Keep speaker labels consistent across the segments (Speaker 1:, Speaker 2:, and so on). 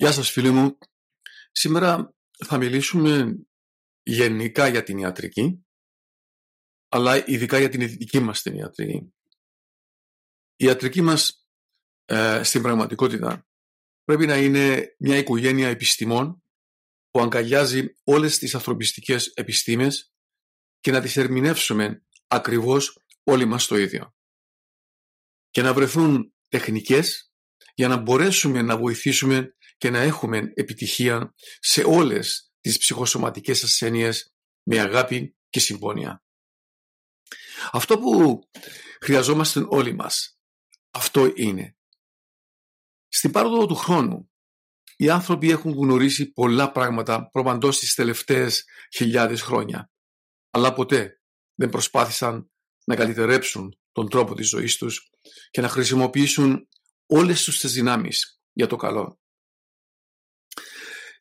Speaker 1: Γεια σας φίλοι μου. Σήμερα θα μιλήσουμε γενικά για την ιατρική, αλλά ειδικά για την δική μας την ιατρική. Η ιατρική μας ε, στην πραγματικότητα πρέπει να είναι μια οικογένεια επιστημών που αγκαλιάζει όλες τις ανθρωπιστικές επιστήμες και να τις ερμηνεύσουμε ακριβώς όλοι μας το ίδιο. Και να βρεθούν τεχνικές για να μπορέσουμε να βοηθήσουμε και να έχουμε επιτυχία σε όλες τις ψυχοσωματικές ασθένειες με αγάπη και συμπόνια. Αυτό που χρειαζόμαστε όλοι μας, αυτό είναι. Στην πάροδο του χρόνου, οι άνθρωποι έχουν γνωρίσει πολλά πράγματα προπαντός τις τελευταίες χιλιάδες χρόνια, αλλά ποτέ δεν προσπάθησαν να καλυτερέψουν τον τρόπο της ζωής τους και να χρησιμοποιήσουν όλες τους τις δυνάμεις για το καλό.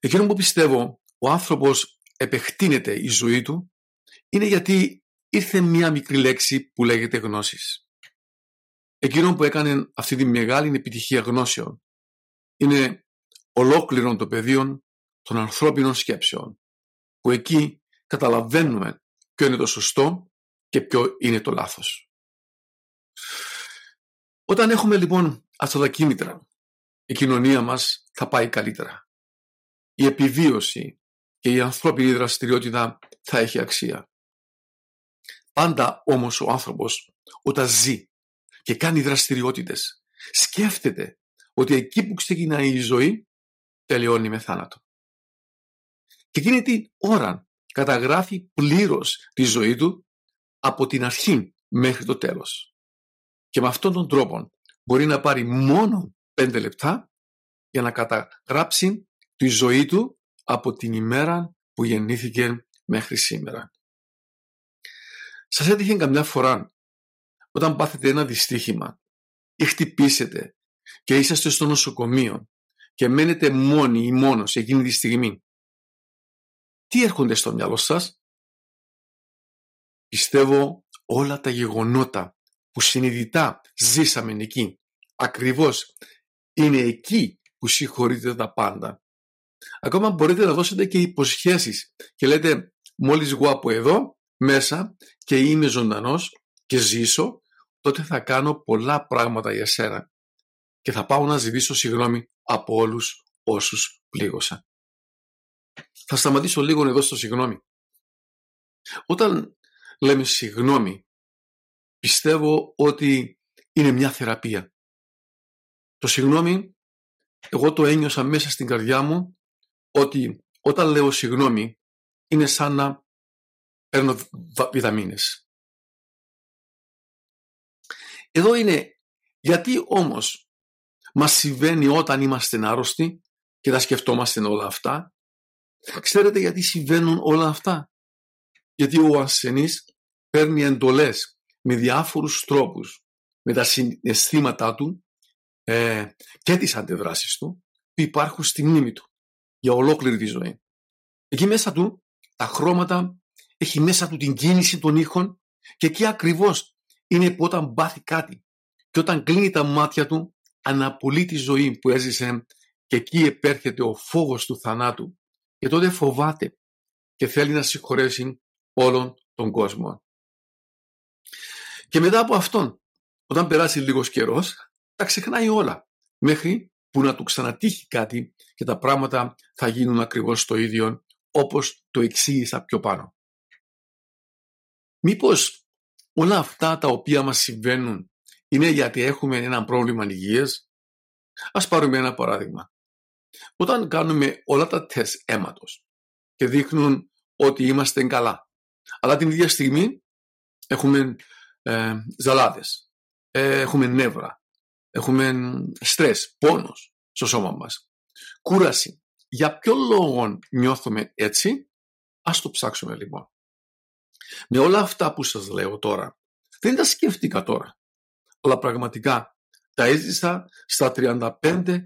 Speaker 1: Εκείνο που πιστεύω ο άνθρωπος επεκτείνεται η ζωή του είναι γιατί ήρθε μια μικρή λέξη που λέγεται γνώσεις. Εκείνο που έκανε αυτή τη μεγάλη επιτυχία γνώσεων είναι ολόκληρον το πεδίο των ανθρώπινων σκέψεων που εκεί καταλαβαίνουμε ποιο είναι το σωστό και ποιο είναι το λάθος. Όταν έχουμε λοιπόν αυτά τα κίνητρα η κοινωνία μας θα πάει καλύτερα η επιβίωση και η ανθρώπινη δραστηριότητα θα έχει αξία. Πάντα όμως ο άνθρωπος όταν ζει και κάνει δραστηριότητες σκέφτεται ότι εκεί που ξεκινάει η ζωή τελειώνει με θάνατο. Και εκείνη την ώρα καταγράφει πλήρως τη ζωή του από την αρχή μέχρι το τέλος. Και με αυτόν τον τρόπο μπορεί να πάρει μόνο πέντε λεπτά για να καταγράψει τη ζωή του από την ημέρα που γεννήθηκε μέχρι σήμερα. Σας έτυχε καμιά φορά όταν πάθετε ένα δυστύχημα ή χτυπήσετε και είσαστε στο νοσοκομείο και μένετε μόνοι ή μόνος εκείνη τη στιγμή. Τι έρχονται στο μυαλό σας; Πιστεύω όλα τα γεγονότα που συνειδητά ζήσαμε εκεί. Ακριβώς είναι εκεί που συγχωρείτε τα πάντα. Ακόμα μπορείτε να δώσετε και υποσχέσεις και λέτε μόλις εγώ από εδώ μέσα και είμαι ζωντανός και ζήσω τότε θα κάνω πολλά πράγματα για σένα και θα πάω να ζητήσω συγγνώμη από όλους όσους πλήγωσα. Θα σταματήσω λίγο εδώ στο συγγνώμη. Όταν λέμε συγγνώμη πιστεύω ότι είναι μια θεραπεία. Το συγγνώμη εγώ το ένιωσα μέσα στην καρδιά μου ότι όταν λέω συγγνώμη είναι σαν να παίρνω βιταμίνες. Εδώ είναι γιατί όμως μας συμβαίνει όταν είμαστε άρρωστοι και τα σκεφτόμαστε όλα αυτά; Ξέρετε γιατί συμβαίνουν όλα αυτά; Γιατί ο ασθενής παίρνει εντολές με διάφορους τρόπους με τα συναισθήματά του ε, και τις αντιδράσεις του που υπάρχουν στη μνήμη του για ολόκληρη τη ζωή. Εκεί μέσα του τα χρώματα, έχει μέσα του την κίνηση των ήχων και εκεί ακριβώς είναι που όταν πάθει κάτι και όταν κλείνει τα μάτια του αναπολύει τη ζωή που έζησε και εκεί επέρχεται ο φόβος του θανάτου και τότε φοβάται και θέλει να συγχωρέσει όλον τον κόσμο. Και μετά από αυτόν, όταν περάσει λίγος καιρός, τα ξεχνάει όλα. Μέχρι που να του ξανατύχει κάτι και τα πράγματα θα γίνουν ακριβώς το ίδιο όπως το εξήγησα πιο πάνω. Μήπως όλα αυτά τα οποία μας συμβαίνουν είναι γιατί έχουμε ένα πρόβλημα υγείας; Ας πάρουμε ένα παράδειγμα. Όταν κάνουμε όλα τα τεστ αίματος και δείχνουν ότι είμαστε καλά, αλλά την ίδια στιγμή έχουμε ε, ζαλάδες, ε, έχουμε νεύρα, έχουμε στρες, πόνος στο σώμα μας, κούραση. Για ποιο λόγο νιώθουμε έτσι, ας το ψάξουμε λοιπόν. Με όλα αυτά που σας λέω τώρα, δεν τα σκέφτηκα τώρα, αλλά πραγματικά τα έζησα στα 35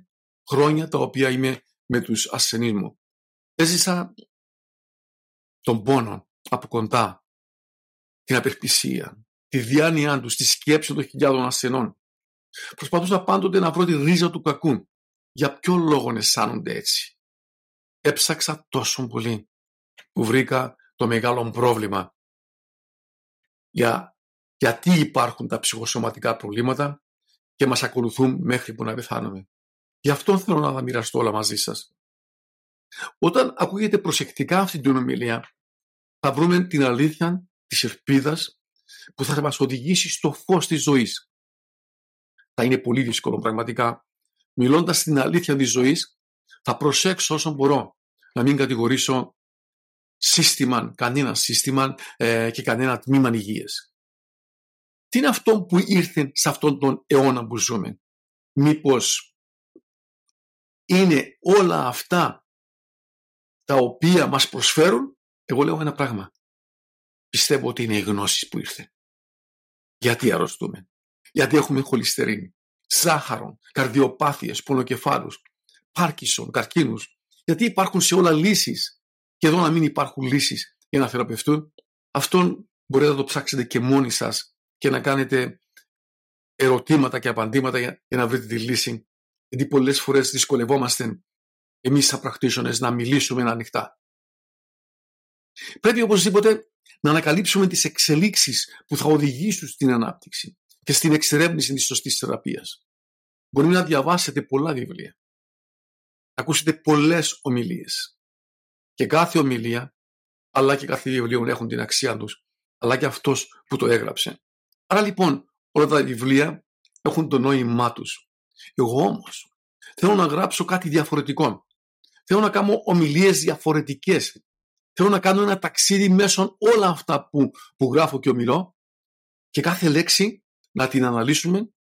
Speaker 1: χρόνια τα οποία είμαι με τους ασθενείς μου. Έζησα τον πόνο από κοντά, την απελπισία, τη διάνοιά τους, τη σκέψη των χιλιάδων ασθενών. Προσπαθούσα πάντοτε να βρω τη ρίζα του κακού. Για ποιο λόγο αισθάνονται έτσι; Έψαξα τόσο πολύ που βρήκα το μεγάλο πρόβλημα. Για, γιατί υπάρχουν τα ψυχοσωματικά προβλήματα και μας ακολουθούν μέχρι που να πεθάνουμε. Γι' αυτό θέλω να τα μοιραστώ όλα μαζί σας. Όταν ακούγεται προσεκτικά αυτή την ομιλία, θα βρούμε την αλήθεια της ελπίδας που θα μας οδηγήσει στο φως της ζωής. Θα είναι πολύ δύσκολο πραγματικά. Μιλώντας την αλήθεια της ζωής, θα προσέξω όσο μπορώ να μην κατηγορήσω σύστημα, κανένα σύστημα ε, και κανένα τμήμα υγείας. Τι είναι αυτό που ήρθε σε αυτόν τον αιώνα που ζούμε; Μήπως είναι όλα αυτά τα οποία μας προσφέρουν, εγώ λέω ένα πράγμα. Πιστεύω ότι είναι οι γνώσεις που ήρθε. Γιατί αρρωστούμε; Γιατί έχουμε χολυστερίνη, ζάχαρο, καρδιοπάθειες, πονοκεφάλους, πάρκισον, καρκίνους. Γιατί υπάρχουν σε όλα λύσεις και εδώ να μην υπάρχουν λύσεις για να θεραπευτούν. Αυτόν μπορείτε να το ψάξετε και μόνοι σας και να κάνετε ερωτήματα και απαντήματα για, να βρείτε τη λύση. Γιατί πολλές φορές δυσκολευόμαστε εμείς σαν πρακτήσονες να μιλήσουμε ανοιχτά. Πρέπει οπωσδήποτε να ανακαλύψουμε τις εξελίξεις που θα οδηγήσουν στην ανάπτυξη και στην εξερεύνηση της σωστής θεραπείας. Μπορεί να διαβάσετε πολλά βιβλία, ακούσετε πολλές ομιλίες και κάθε ομιλία αλλά και κάθε βιβλίο έχουν την αξία τους αλλά και αυτός που το έγραψε. Άρα λοιπόν όλα τα βιβλία έχουν το νόημά τους. Εγώ όμως θέλω να γράψω κάτι διαφορετικό. Θέλω να κάνω ομιλίες διαφορετικές Θέλω να κάνω ένα ταξίδι μέσω όλα αυτά που, που γράφω και ομιλώ και κάθε λέξη να την αναλύσουμε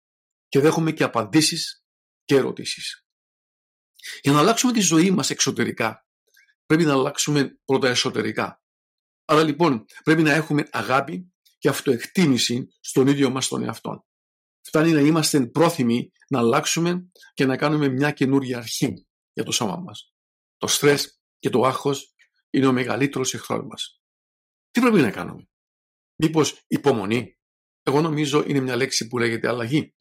Speaker 1: και δέχομαι και απαντήσεις και ερωτήσεις. Για να αλλάξουμε τη ζωή μας εξωτερικά πρέπει να αλλάξουμε πρώτα εσωτερικά. Άρα λοιπόν πρέπει να έχουμε αγάπη και αυτοεκτίμηση στον ίδιο μας τον εαυτό. Φτάνει να είμαστε πρόθυμοι να αλλάξουμε και να κάνουμε μια καινούργια αρχή για το σώμα μας. Το στρες και το άγχος είναι ο μεγαλύτερος εχθρός μας. Τι πρέπει να κάνουμε; Μήπως υπομονή; Εγώ νομίζω είναι μια λέξη που λέγεται αλλαγή.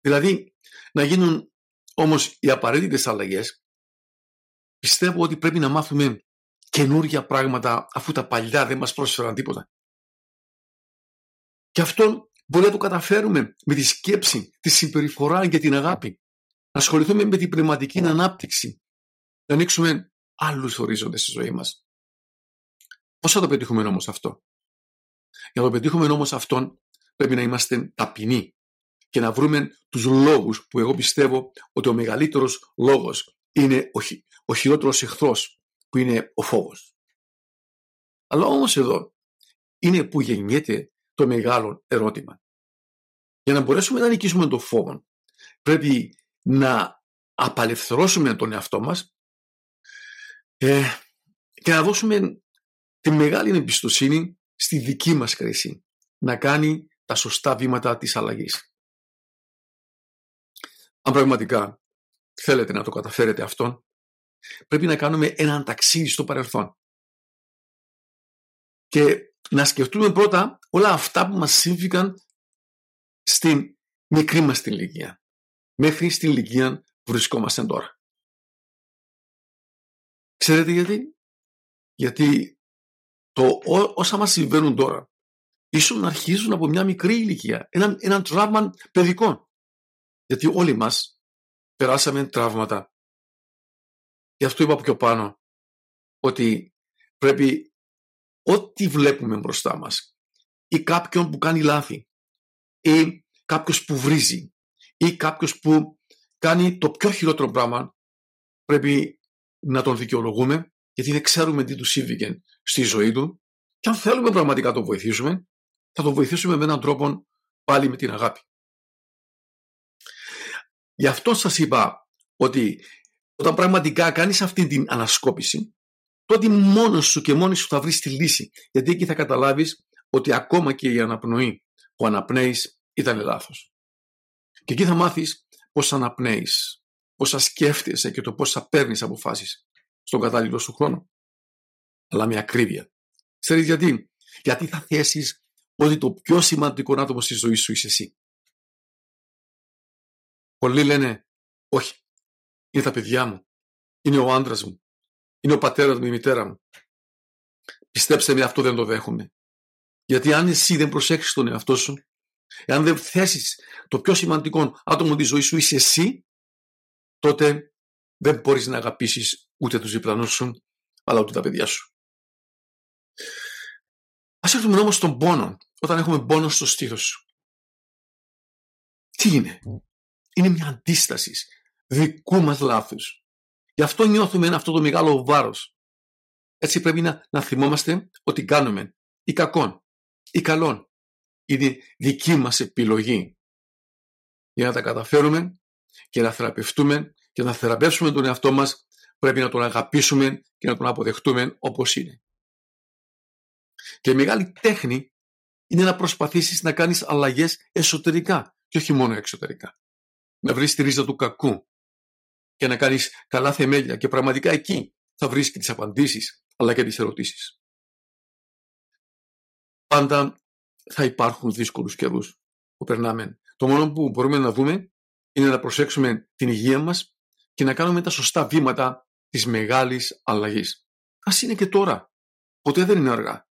Speaker 1: Δηλαδή να γίνουν όμως οι απαραίτητες αλλαγές. Πιστεύω ότι πρέπει να μάθουμε καινούργια πράγματα αφού τα παλιά δεν μας πρόσφεραν τίποτα. Και αυτό μπορεί να το καταφέρουμε με τη σκέψη, τη συμπεριφορά και την αγάπη. Να ασχοληθούμε με την πνευματική ανάπτυξη. Να ανοίξουμε άλλους ορίζοντες στη ζωή μας. Πώς θα το πετύχουμε όμως αυτό; Για να το πετύχουμε όμως αυτόν πρέπει να είμαστε ταπεινοί και να βρούμε τους λόγους που εγώ πιστεύω ότι ο μεγαλύτερος λόγος είναι ο, χει, ο χειρότερος εχθρός που είναι ο φόβος. Αλλά όμως εδώ είναι που γεννιέται το μεγάλο ερώτημα. Για να μπορέσουμε να νικήσουμε τον φόβο πρέπει να απαλευθερώσουμε τον εαυτό μας ε, και να δώσουμε τη μεγάλη εμπιστοσύνη στη δική μας κρίση να κάνει τα σωστά βήματα της αλλαγής. Αν πραγματικά θέλετε να το καταφέρετε αυτό, πρέπει να κάνουμε έναν ταξίδι στο παρελθόν. Και να σκεφτούμε πρώτα όλα αυτά που μας σύμφηκαν στην μικρή μας την ηλικία. Μέχρι στην ηλικία που βρισκόμαστε τώρα. Ξέρετε γιατί; Γιατί το, όσα μας συμβαίνουν τώρα ίσως να αρχίζουν από μια μικρή ηλικία, έναν, έναν τραύμα παιδικό. Γιατί όλοι μας περάσαμε τραύματα. Γι' αυτό είπα πιο πάνω ότι πρέπει ό,τι βλέπουμε μπροστά μας ή κάποιον που κάνει λάθη ή κάποιος που βρίζει ή κάποιος που κάνει το πιο χειρότερο πράγμα πρέπει να τον δικαιολογούμε γιατί δεν ξέρουμε τι του σύμβηκε στη ζωή του και αν θέλουμε πραγματικά να τον βοηθήσουμε θα τον βοηθήσουμε με έναν τρόπο πάλι με την αγάπη. Γι' αυτό σας είπα ότι όταν πραγματικά κάνεις αυτή την ανασκόπηση τότε μόνος σου και μόνης σου θα βρεις τη λύση γιατί εκεί θα καταλάβεις ότι ακόμα και η αναπνοή που αναπνέεις ήταν λάθος. Και εκεί θα μάθεις πώς αναπνέεις, πώς θα σκέφτεσαι και το πώς θα παίρνεις αποφάσεις στον κατάλληλο σου χρόνο. Αλλά με ακρίβεια. Ξέρεις γιατί; Γιατί θα θέσεις ότι το πιο σημαντικό άτομο στη ζωή σου είσαι εσύ. Πολλοί λένε, όχι, είναι τα παιδιά μου, είναι ο άντρας μου, είναι ο πατέρας μου, η μητέρα μου. Πιστέψτε με, αυτό δεν το δέχομαι. Γιατί αν εσύ δεν προσέξεις τον εαυτό σου, εάν δεν θέσεις το πιο σημαντικό άτομο της ζωής σου είσαι εσύ, τότε δεν μπορείς να αγαπήσεις ούτε τους διπλανούς σου, αλλά ούτε τα παιδιά σου. Ας έρθουμε όμως στον πόνο, όταν έχουμε πόνο στο στήθος σου. Τι είναι; Είναι μια αντίσταση δικού μας λάθους. Γι' αυτό νιώθουμε αυτό το μεγάλο βάρος. Έτσι πρέπει να, να θυμόμαστε ότι κάνουμε ή κακόν ή καλόν. Είναι δική μας επιλογή για να τα καταφέρουμε και να θεραπευτούμε και να θεραπεύσουμε τον εαυτό μας πρέπει να τον αγαπήσουμε και να τον αποδεχτούμε όπως είναι. Και η μεγάλη τέχνη είναι να προσπαθήσεις να κάνεις αλλαγές εσωτερικά και όχι μόνο εξωτερικά. Να βρεις τη ρίζα του κακού και να κάνεις καλά θεμέλια και πραγματικά εκεί θα βρεις και τις απαντήσεις αλλά και τις ερωτήσεις. Πάντα θα υπάρχουν δύσκολους καιρούς που περνάμε. Το μόνο που μπορούμε να δούμε είναι να προσέξουμε την υγεία μας και να κάνουμε τα σωστά βήματα της μεγάλης αλλαγής. Ας είναι και τώρα. Ποτέ δεν είναι αργά.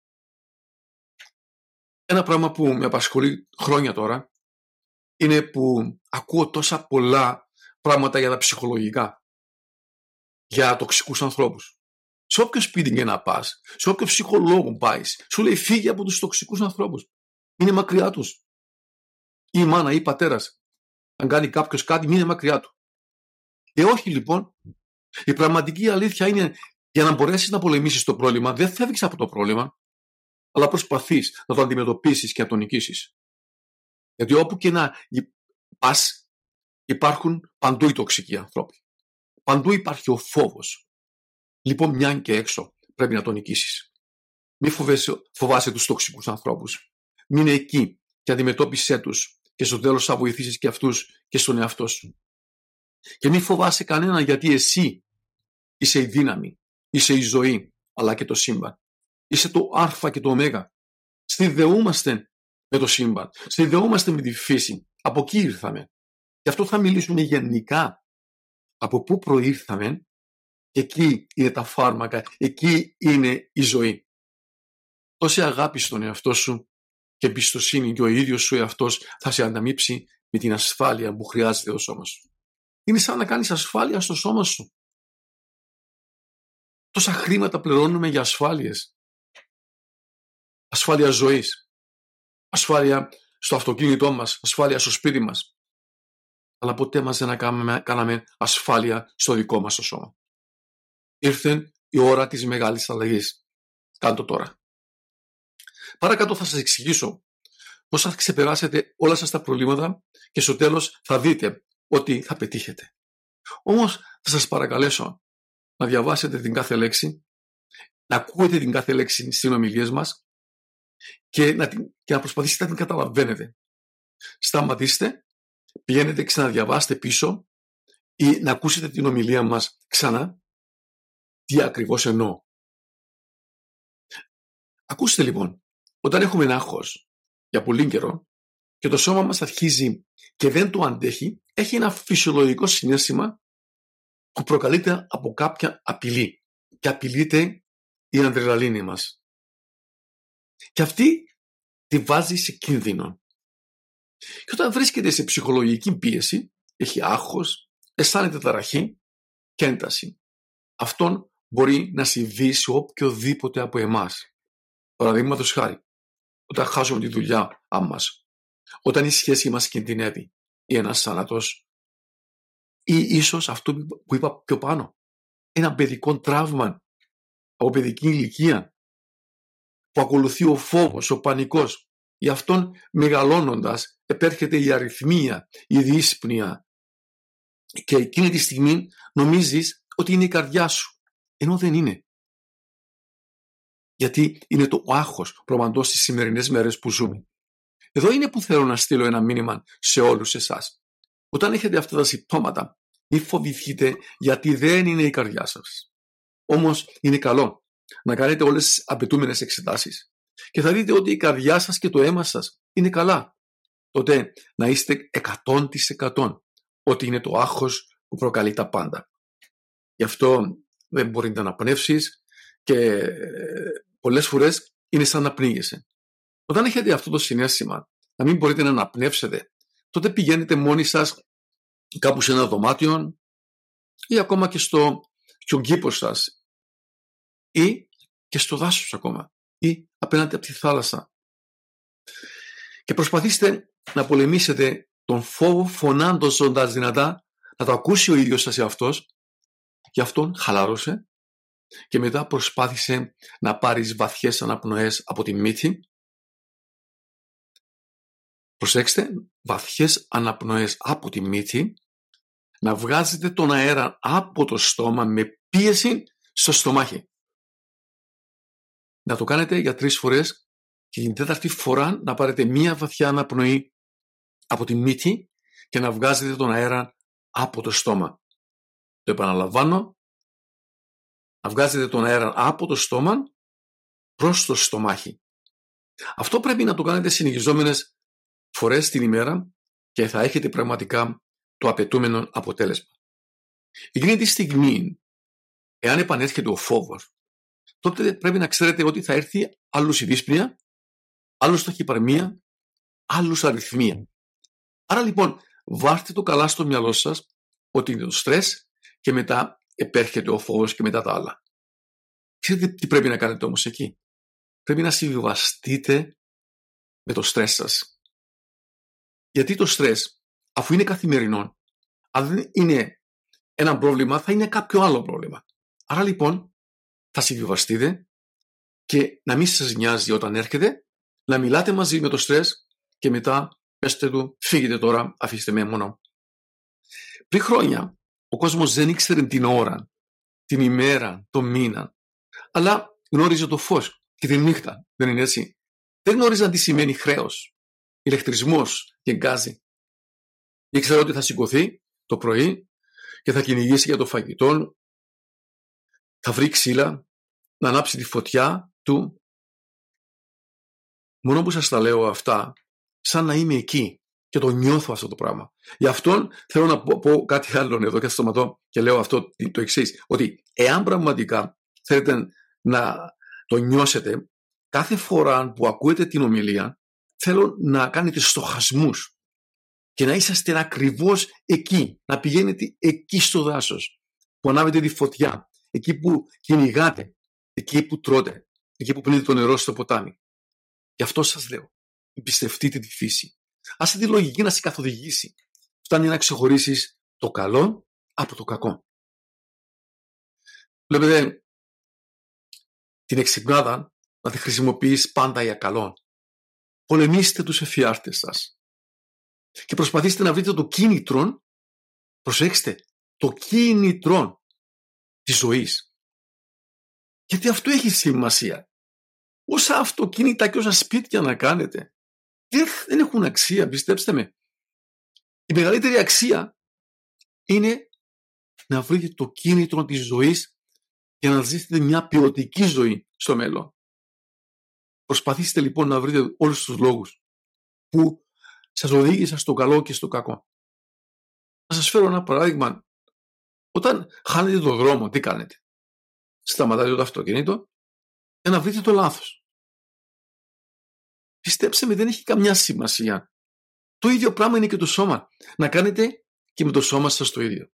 Speaker 1: Ένα πράγμα που με απασχολεί χρόνια τώρα είναι που ακούω τόσα πολλά πράγματα για τα ψυχολογικά, για τοξικούς ανθρώπους. Σε όποιο σπίτι και να πας, σε όποιο ψυχολόγο πάεις, σου λέει φύγει από τους τοξικούς ανθρώπους. Είναι μακριά τους. Ή η μάνα ή η πατέρας. Αν κάνει κάποιος κάτι, μην είναι μακριά του. Και όχι λοιπόν. Η πραγματική αλήθεια είναι για να μπορέσεις να πολεμήσεις το πρόβλημα, δεν φεύγεις από το πρόβλημα, αλλά προσπαθείς να το αντιμετωπίσεις και να το νικήσεις. Γιατί όπου και να πας, υπάρχουν παντού οι τοξικοί άνθρωποι. Παντού υπάρχει ο φόβος. Λοιπόν, μια και έξω πρέπει να το νικήσεις. Μην φοβάσαι, φοβάσαι τους τοξικούς ανθρώπους. Μείνε εκεί και αντιμετώπισε τους και στο τέλος θα βοηθήσεις και αυτούς και στον εαυτό σου. Και μην φοβάσαι κανέναν γιατί εσύ είσαι η δύναμη, είσαι η ζωή, αλλά και το σύμπαν. Είσαι το α και το ω. Συνδεούμαστε με το σύμπαν. Συνδεούμαστε με τη φύση. Από εκεί ήρθαμε. Γι' αυτό θα μιλήσουμε γενικά. Από πού προήρθαμε, εκεί είναι τα φάρμακα, εκεί είναι η ζωή. Τόση αγάπη στον εαυτό σου και εμπιστοσύνη και ο ίδιος σου εαυτός θα σε ανταμείψει με την ασφάλεια που χρειάζεται ο σώμας σου. Είναι σαν να κάνεις ασφάλεια στο σώμα σου. Τόσα χρήματα πληρώνουμε για ασφάλειες. Ασφάλεια ζωής. Ασφάλεια στο αυτοκίνητό μας. Ασφάλεια στο σπίτι μας. Αλλά ποτέ μας δεν κάναμε ασφάλεια στο δικό μας το σώμα. Ήρθε η ώρα της μεγάλης αλλαγής. Κάντο τώρα. Παρακάτω θα σας εξηγήσω πώς θα ξεπεράσετε όλα σας τα προβλήματα και στο τέλος θα δείτε ότι θα πετύχετε. Όμως θα σας παρακαλέσω να διαβάσετε την κάθε λέξη, να ακούετε την κάθε λέξη στις ομιλίες μας και να, την, και να προσπαθήσετε να την καταλαβαίνετε. Σταματήστε, πηγαίνετε ξαναδιαβάστε πίσω ή να ακούσετε την ομιλία μας ξανά τι ακριβώς εννοώ. Ακούστε λοιπόν, όταν έχουμε άγχος για πολύ καιρό και το σώμα μας αρχίζει και δεν το αντέχει, έχει ένα φυσιολογικό συνέστημα που προκαλείται από κάποια απειλή και απειλείται η ανδρελαλίνη μας. Και αυτή τη βάζει σε κίνδυνο. Και όταν βρίσκεται σε ψυχολογική πίεση, έχει άγχος, αισθάνεται ταραχή και ένταση. Αυτόν μπορεί να συμβεί σε οποιοδήποτε από εμάς. Παραδείγματος χάρη, όταν χάσουμε τη δουλειά μας, όταν η σχέση μας κινδυνεύει ή ένας θάνατος ή ίσως αυτό που είπα πιο πάνω, ένα παιδικό τραύμα από παιδική ηλικία που ακολουθεί ο φόβος, ο πανικός. Γι' αυτόν μεγαλώνοντας επέρχεται η αριθμία, η δύσπνοια και εκείνη τη στιγμή νομίζεις ότι είναι η καρδιά σου, ενώ δεν είναι. Γιατί είναι το άγχος προμαντός στις σημερινές μέρες που ζούμε. Εδώ είναι που θέλω να στείλω ένα μήνυμα σε όλους εσάς. Όταν έχετε αυτά τα συμπτώματα, μη φοβηθείτε γιατί δεν είναι η καρδιά σας. Όμως είναι καλό να κάνετε όλες τις απαιτούμενες εξετάσεις και θα δείτε ότι η καρδιά σας και το αίμα σας είναι καλά. Τότε να είστε 100% ότι είναι το άγχος που προκαλεί τα πάντα. Γι' αυτό δεν μπορεί να αναπνεύσεις και ε, πολλές φορές είναι σαν να πνίγεσαι. Όταν έχετε αυτό το συνέστημα να μην μπορείτε να αναπνεύσετε, τότε πηγαίνετε μόνοι σας κάπου σε ένα δωμάτιο ή ακόμα και στο, στον κήπο σας ή και στο δάσος ακόμα ή απέναντι από τη θάλασσα. Και προσπαθήστε να πολεμήσετε τον φόβο φωνάντος δυνατά να το ακούσει ο ίδιος σας αυτός και αυτόν χαλάρωσε και μετά προσπάθησε να πάρεις βαθιές αναπνοές από τη μύτη. Προσέξτε βαθιές αναπνοές από τη μύτη να βγάζετε τον αέρα από το στόμα με πίεση στο στομάχι να το κάνετε για τρεις φορές και την τέταρτη φορά να πάρετε μία βαθιά αναπνοή από τη μύτη και να βγάζετε τον αέρα από το στόμα. Το επαναλαμβάνω, να βγάζετε τον αέρα από το στόμα προς το στομάχι. Αυτό πρέπει να το κάνετε συνεχιζόμενες φορές την ημέρα και θα έχετε πραγματικά το απαιτούμενο αποτέλεσμα. Εκείνη τη στιγμή, εάν επανέρχεται ο φόβος, τότε πρέπει να ξέρετε ότι θα έρθει άλλους η δύσπνοια, άλλους ταχυπαρμία, άλλους αριθμία. Άρα λοιπόν, βάρτε το καλά στο μυαλό σας ότι είναι το στρες και μετά επέρχεται ο φόβος και μετά τα άλλα. Ξέρετε τι πρέπει να κάνετε όμως εκεί; Πρέπει να συμβιβαστείτε με το στρες σας. Γιατί το στρες, αφού είναι καθημερινό, αν δεν είναι ένα πρόβλημα, θα είναι κάποιο άλλο πρόβλημα. Άρα λοιπόν, θα συμβιβαστείτε και να μην σας νοιάζει όταν έρχεται, να μιλάτε μαζί με το στρες και μετά πέστε του φύγετε τώρα, αφήστε με μόνο. Πριν χρόνια ο κόσμος δεν ήξερε την ώρα, την ημέρα, το μήνα, αλλά γνώριζε το φως και τη νύχτα, δεν είναι έτσι; Δεν γνώριζαν τι σημαίνει χρέος, ηλεκτρισμός και γκάζι. Ήξερε ότι θα σηκωθεί το πρωί και θα κυνηγήσει για το φαγητό, θα βρει ξύλα, να ανάψει τη φωτιά του. Μόνο που σας τα λέω αυτά, σαν να είμαι εκεί και το νιώθω αυτό το πράγμα. Γι' αυτό θέλω να πω, κάτι άλλο εδώ και σταματώ και λέω αυτό το εξής. Ότι εάν πραγματικά θέλετε να το νιώσετε, κάθε φορά που ακούετε την ομιλία, θέλω να κάνετε στοχασμούς και να είσαστε ακριβώς εκεί, να πηγαίνετε εκεί στο δάσος, που ανάβετε τη φωτιά, εκεί που κυνηγάτε, εκεί που τρώτε, εκεί που πίνετε το νερό στο ποτάμι. Γι' αυτό σας λέω, εμπιστευτείτε τη φύση. Άσε τη λογική να σε καθοδηγήσει. Φτάνει να ξεχωρίσεις το καλό από το κακό. Βλέπετε, την εξυπνάδα να τη χρησιμοποιείς πάντα για καλό. Πολεμήστε τους εφιάρτες σας. Και προσπαθήστε να βρείτε το κίνητρο, προσέξτε, το κίνητρο της ζωής. Γιατί αυτό έχει σημασία. Όσα αυτοκίνητα και όσα σπίτια να κάνετε, δεν έχουν αξία, πιστέψτε με. Η μεγαλύτερη αξία είναι να βρείτε το κίνητρο της ζωής για να ζήσετε μια ποιοτική ζωή στο μέλλον. Προσπαθήστε λοιπόν να βρείτε όλους τους λόγους που σας οδήγησαν στο καλό και στο κακό. Να σας φέρω ένα παράδειγμα. Όταν χάνετε το δρόμο, τι κάνετε; Σταματάτε το αυτοκίνητο για να βρείτε το λάθος. Πιστέψτε με, δεν έχει καμιά σημασία. Το ίδιο πράγμα είναι και το σώμα. Να κάνετε και με το σώμα σας το ίδιο.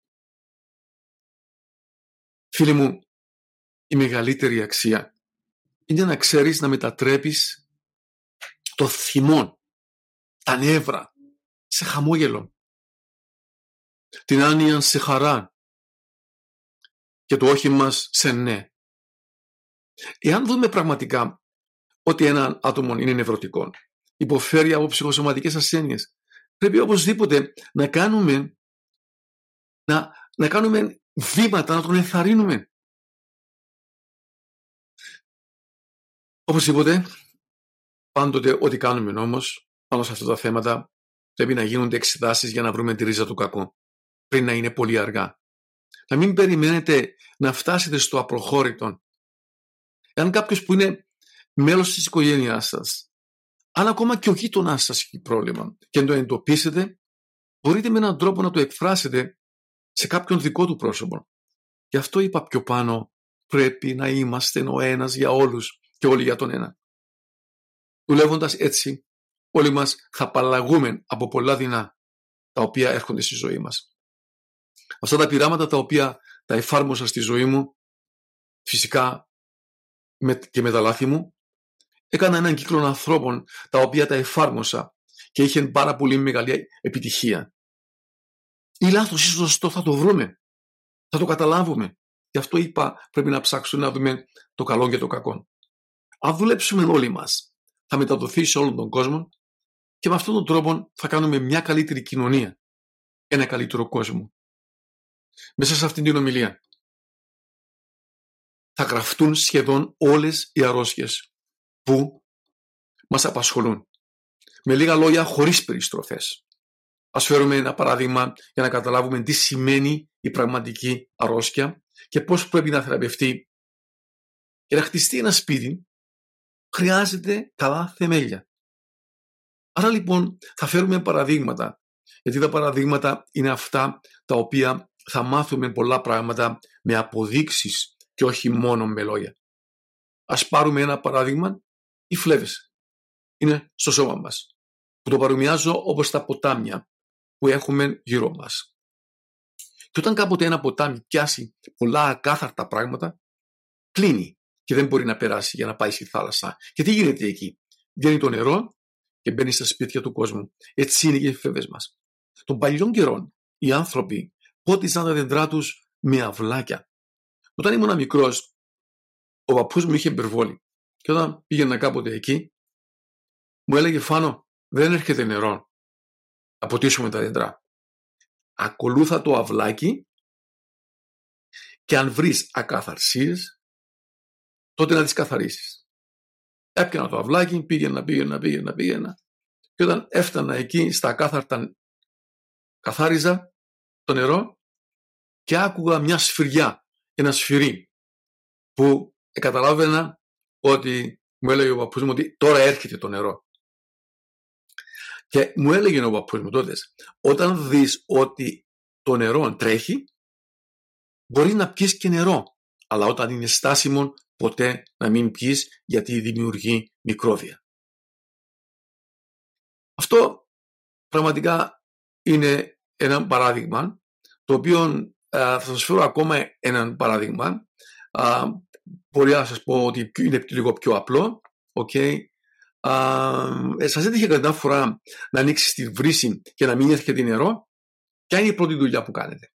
Speaker 1: Φίλοι μου, η μεγαλύτερη αξία είναι να ξέρεις να μετατρέπεις το θυμό, τα νεύρα, σε χαμόγελο. Την άνοια σε χαρά και το όχι μας σε ναι. Εάν δούμε πραγματικά ότι ένα άτομο είναι νευρωτικό, υποφέρει από ψυχοσωματικές ασθένειες, πρέπει οπωσδήποτε να κάνουμε, να, να κάνουμε βήματα, να τον ενθαρρύνουμε. Οπωσδήποτε, πάντοτε ό,τι κάνουμε όμως, πάνω σε αυτά τα θέματα, πρέπει να γίνονται εξετάσεις για να βρούμε τη ρίζα του κακού, πριν να είναι πολύ αργά. Να μην περιμένετε να φτάσετε στο απροχώρητο. Εάν κάποιος που είναι μέλος της οικογένειάς σας, αν ακόμα και ο γείτονάς σας έχει πρόβλημα και το εντοπίσετε, μπορείτε με έναν τρόπο να το εκφράσετε σε κάποιον δικό του πρόσωπο. Γι' αυτό είπα πιο πάνω, πρέπει να είμαστε ο ένας για όλους και όλοι για τον ένα. Δουλεύοντας έτσι, όλοι μας θα απαλλαγούμε από πολλά δεινά τα οποία έρχονται στη ζωή μας. Αυτά τα πειράματα τα οποία τα εφάρμοσα στη ζωή μου, φυσικά και με τα λάθη μου, έκανα έναν κύκλο ανθρώπων τα οποία τα εφάρμοσα και είχε πάρα πολύ μεγάλη επιτυχία. Ή λάθος ή σωστό θα το βρούμε, θα το καταλάβουμε. Γι' αυτό είπα πρέπει να ψάξουμε να δούμε το καλό και το κακό. Αν δουλέψουμε όλοι μας, θα μεταδοθεί σε όλον τον κόσμο και με αυτόν τον τρόπο θα κάνουμε μια καλύτερη κοινωνία, ένα καλύτερο κόσμο. Μέσα σε αυτήν την ομιλία θα γραφτούν σχεδόν όλες οι αρρώστιες που μας απασχολούν. Με λίγα λόγια, χωρίς περιστροφές. Ας φέρουμε ένα παράδειγμα για να καταλάβουμε τι σημαίνει η πραγματική αρρώστια και πώς πρέπει να θεραπευτεί. Για να χτιστεί ένα σπίτι χρειάζεται καλά θεμέλια. Άρα λοιπόν θα φέρουμε παραδείγματα, γιατί τα παραδείγματα είναι αυτά τα οποία θα μάθουμε πολλά πράγματα με αποδείξεις και όχι μόνο με λόγια. Ας πάρουμε ένα παράδειγμα, οι φλέβες. Είναι στο σώμα μας. Που το παρομοιάζω όπως τα ποτάμια που έχουμε γύρω μας. Και όταν κάποτε ένα ποτάμι πιάσει πολλά ακάθαρτα πράγματα, κλείνει και δεν μπορεί να περάσει για να πάει στη θάλασσα. Και τι γίνεται εκεί; Βγαίνει το νερό και μπαίνει στα σπίτια του κόσμου. Έτσι είναι και οι φλέβες μας. Των παλιών καιρών οι άνθρωποι πότισαν τα δέντρά τους με αυλάκια. Όταν ήμουν μικρός, ο παππούς μου είχε υπερβόλη. Και όταν πήγαινα κάποτε εκεί, μου έλεγε Φάνο, δεν έρχεται νερό. Αποτίσουμε τα δέντρα. Ακολούθα το αυλάκι και αν βρεις ακαθαρσίες, τότε να τις καθαρίσεις. Έπιανα το αυλάκι, πήγαινα, πήγαινα, πήγαινα, πήγαινα και όταν έφτανα εκεί στα ακάθαρτα καθάριζα το νερό και άκουγα μια σφυριά ένα σφυρί που καταλάβαινα ότι μου έλεγε ο παππούς μου ότι τώρα έρχεται το νερό. Και μου έλεγε ο παππούς μου τότε, όταν δεις ότι το νερό τρέχει, μπορεί να πιεις και νερό. Αλλά όταν είναι στάσιμο, ποτέ να μην πιεις γιατί δημιουργεί μικρόβια. Αυτό πραγματικά είναι ένα παράδειγμα το οποίο ε, θα σας φέρω ακόμα ένα παράδειγμα. Μπορεί να σας πω ότι είναι λίγο πιο απλό. Okay. Ε, σας έτυχε κατά φορά να ανοίξεις τη βρύση και να μην έρχεται νερό; Ποια είναι η πρώτη δουλειά που κάνετε;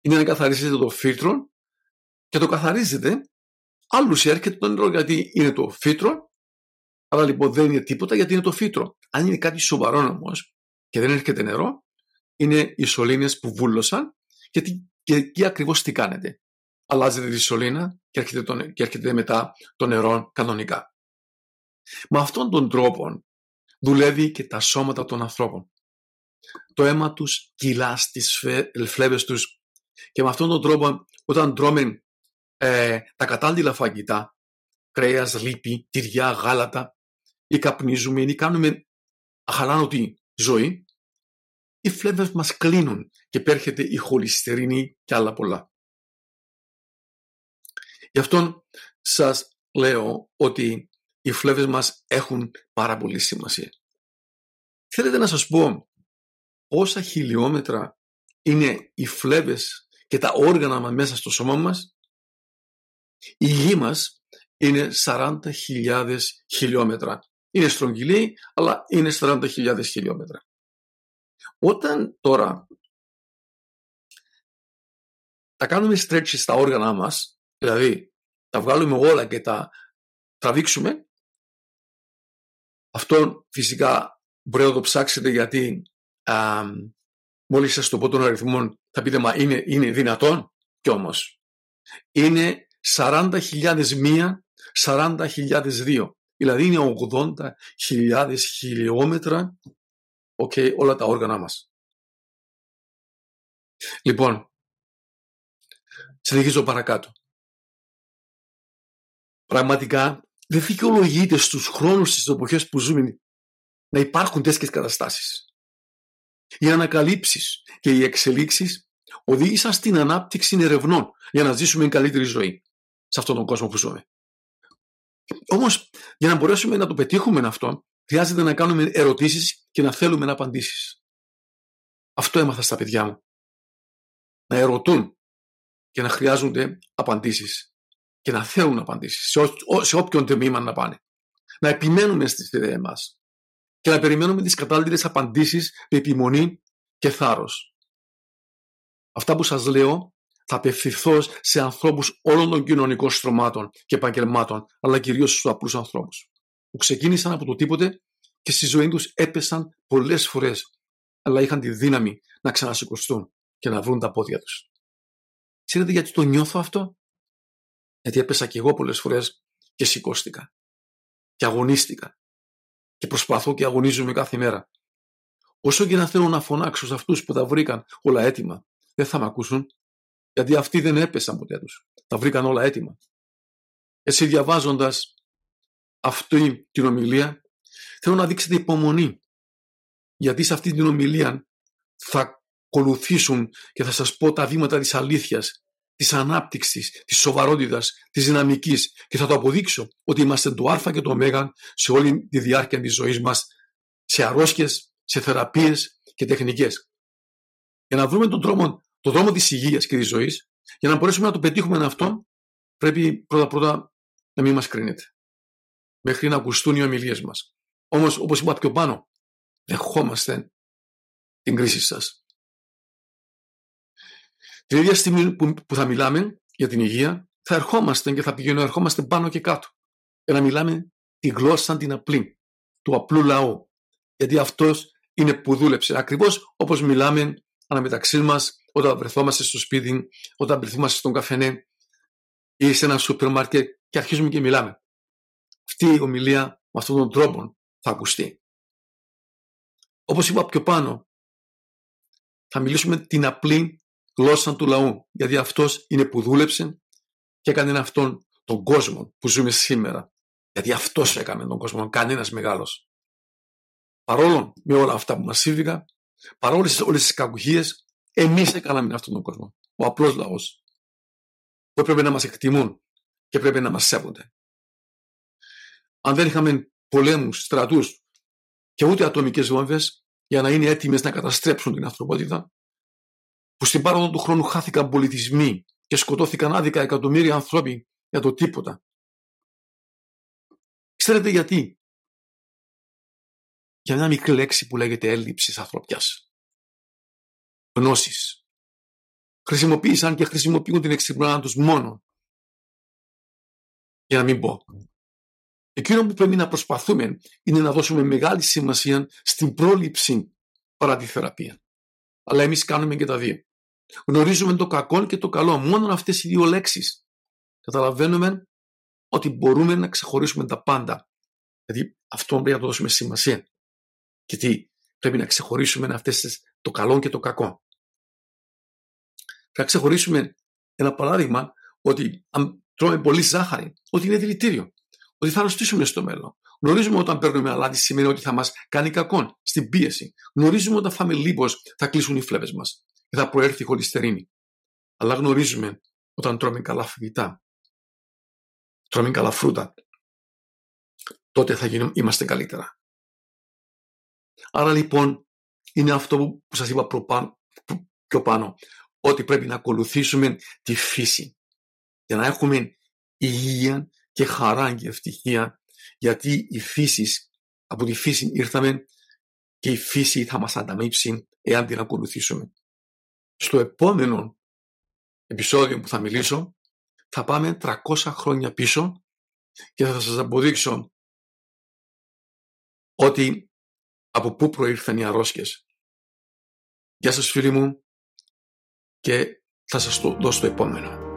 Speaker 1: Είναι να καθαρίσετε το φίλτρο και το καθαρίζετε. Άλλους έρχεται το νερό γιατί είναι το φίλτρο. Αλλά λοιπόν δεν είναι τίποτα γιατί είναι το φίλτρο. Αν είναι κάτι σοβαρό όμως και δεν έρχεται νερό, είναι οι σωλήνες που βούλωσαν γιατί και εκεί ακριβώς τι κάνετε. Αλλάζετε τη σωλήνα και έρχεται, το, και έρχεται μετά το νερό κανονικά. Με αυτόν τον τρόπο δουλεύει και τα σώματα των ανθρώπων. Το αίμα τους κυλά στις φλέβες τους και με αυτόν τον τρόπο όταν τρώμε ε, τα κατάλληλα φαγητά, κρέας, λίπη, τυριά, γάλατα ή καπνίζουμε ή κάνουμε αχαλάνωτη ζωή, οι φλέβες μας κλείνουν και πέρχεται η χολυστερίνη και άλλα πολλά. Γι' αυτό σας λέω ότι οι φλέβες μας έχουν πάρα πολύ σημασία. Θέλετε να σας πω πόσα χιλιόμετρα είναι οι φλέβες και τα όργανα μας μέσα στο σώμα μας; Η γη μας είναι 40.000 χιλιόμετρα. Είναι στρογγυλή, αλλά είναι 40.000 χιλιόμετρα. Όταν τώρα τα κάνουμε stretch στα όργανα μας, δηλαδή τα βγάλουμε όλα και τα τραβήξουμε, αυτό φυσικά μπορεί να το ψάξετε γιατί α, μόλις σας το πω των αριθμών θα πείτε μα είναι, είναι δυνατόν κι όμως. Είναι 40.001 40.002 δηλαδή είναι 80.000 χιλιόμετρα okay, όλα τα όργανα μας λοιπόν συνεχίζω παρακάτω πραγματικά δεν δικαιολογείται στους χρόνους στις εποχές που ζούμε να υπάρχουν τέτοιες καταστάσεις. Οι ανακαλύψεις και οι εξελίξεις οδήγησαν στην ανάπτυξη ερευνών για να ζήσουμε καλύτερη ζωή σε αυτόν τον κόσμο που ζούμε. Όμως, για να μπορέσουμε να το πετύχουμε αυτό, χρειάζεται να κάνουμε ερωτήσεις και να θέλουμε να απαντήσεις. Αυτό έμαθα στα παιδιά μου. Να ερωτούν και να χρειάζονται απαντήσεις και να θέλουν απαντήσεις σε, ό, σε όποιον τεμήμα να πάνε. Να επιμένουμε στις ιδέες μας και να περιμένουμε τις κατάλληλες απαντήσεις με επιμονή και θάρρος. Αυτά που σας λέω θα απευθυνθώ σε ανθρώπους όλων των κοινωνικών στρωμάτων και επαγγελμάτων, αλλά κυρίως στους απλούς ανθρώπους, που ξεκίνησαν από το τίποτε και στη ζωή τους έπεσαν πολλές φορές, αλλά είχαν τη δύναμη να ξανασηκωστούν και να βρουν τα πόδια τους. Ξέρετε γιατί το νιώθω αυτό; Γιατί έπεσα και εγώ πολλές φορές και σηκώστηκα και αγωνίστηκα και προσπαθώ και αγωνίζομαι κάθε μέρα. Όσο και να θέλω να φωνάξω σε αυτούς που τα βρήκαν όλα έτοιμα, δεν θα με ακούσουν, γιατί αυτοί δεν έπεσαν ποτέ τους. Τα βρήκαν όλα έτοιμα. Έτσι διαβάζοντας αυτή την ομιλία, θέλω να δείξετε υπομονή, γιατί σε αυτή την ομιλία θα ακολουθήσουν και θα σας πω τα βήματα της αλήθειας Της ανάπτυξης, της σοβαρότητας, της δυναμικής και θα το αποδείξω ότι είμαστε το α και το ω σε όλη τη διάρκεια της ζωής μας, σε αρρώσκε, σε θεραπείες και τεχνικές. Για να βρούμε τον δρόμο, τον δρόμο της υγείας και της ζωής, για να μπορέσουμε να το πετύχουμε αυτό, πρέπει πρώτα-πρώτα να μην μας κρίνετε. Μέχρι να ακουστούν οι ομιλίες μας. Όμως, όπως είπα πιο πάνω, δεχόμαστε την κρίση σας. Την ίδια στιγμή που, που θα μιλάμε για την υγεία, θα ερχόμαστε και θα πηγαίνουμε, ερχόμαστε πάνω και κάτω. Για να μιλάμε τη γλώσσα την απλή, του απλού λαού. Γιατί αυτός είναι που δούλεψε. Ακριβώς όπως μιλάμε αναμεταξύ μας όταν βρεθόμαστε στο σπίτι, όταν βρεθόμαστε στον καφενέ ή σε ένα σούπερ μάρκετ και αρχίζουμε και μιλάμε. Αυτή η ομιλία με αυτόν τον τρόπο θα ακουστεί. Όπως είπα πιο πάνω, θα μιλήσουμε την απλή γλώσσα του λαού, γιατί αυτός είναι που δούλεψε και έκανε αυτόν τον κόσμο που ζούμε σήμερα. Γιατί αυτός έκανε τον κόσμο, κανένας μεγάλος. Παρόλο με όλα αυτά που μας σύμβηκαν, παρόλε όλες τις κακουχίες, εμείς έκαναμε αυτόν τον κόσμο. Ο απλός λαός. Που έπρεπε να μας εκτιμούν και πρέπει να μας σέβονται. Αν δεν είχαμε πολέμους, στρατούς και ούτε ατομικές βόμβες για να είναι έτοιμες να καταστρέψουν την ανθρωπότητα, που στην πάροδο του χρόνου χάθηκαν πολιτισμοί και σκοτώθηκαν άδικα εκατομμύρια ανθρώποι για το τίποτα. Ξέρετε γιατί; Για μια μικρή λέξη που λέγεται έλλειψης ανθρωπιάς. Γνώσεις. Χρησιμοποίησαν και χρησιμοποιούν την εξυπνάδα τους μόνο. Για να μην πω. Εκείνο που πρέπει να προσπαθούμε είναι να δώσουμε μεγάλη σημασία στην πρόληψη παρά τη θεραπεία. Αλλά εμείς κάνουμε και τα δύο. Γνωρίζουμε το κακό και το καλό. Μόνο αυτές οι δύο λέξεις καταλαβαίνουμε ότι μπορούμε να ξεχωρίσουμε τα πάντα. Δηλαδή αυτό πρέπει να το δώσουμε σημασία. Γιατί πρέπει να ξεχωρίσουμε αυτές το καλό και το κακό. Πρέπει να ξεχωρίσουμε ένα παράδειγμα ότι αν τρώμε πολύ ζάχαρη, ότι είναι δηλητήριο. Ότι θα αρρωστήσουμε στο μέλλον. Γνωρίζουμε όταν παίρνουμε αλάτι σημαίνει ότι θα μας κάνει κακό στην πίεση. Γνωρίζουμε όταν φάμε λίπος θα κλείσουν οι φλέβες μας θα προέρθει η χολυστερίνη. Αλλά γνωρίζουμε όταν τρώμε καλά φαγητά, τρώμε καλά φρούτα, τότε θα γίνουμε, είμαστε καλύτερα. Άρα λοιπόν είναι αυτό που σας είπα πιο πάνω, ότι πρέπει να ακολουθήσουμε τη φύση για να έχουμε υγεία και χαρά και ευτυχία γιατί η φύση, από τη φύση ήρθαμε και η φύση θα μας ανταμείψει εάν την ακολουθήσουμε. Στο επόμενο επεισόδιο που θα μιλήσω θα πάμε 300 χρόνια πίσω και θα σας αποδείξω ότι από πού προήλθαν οι αρρώσκες. Γεια σας φίλοι μου και θα σας το δώσω το επόμενο.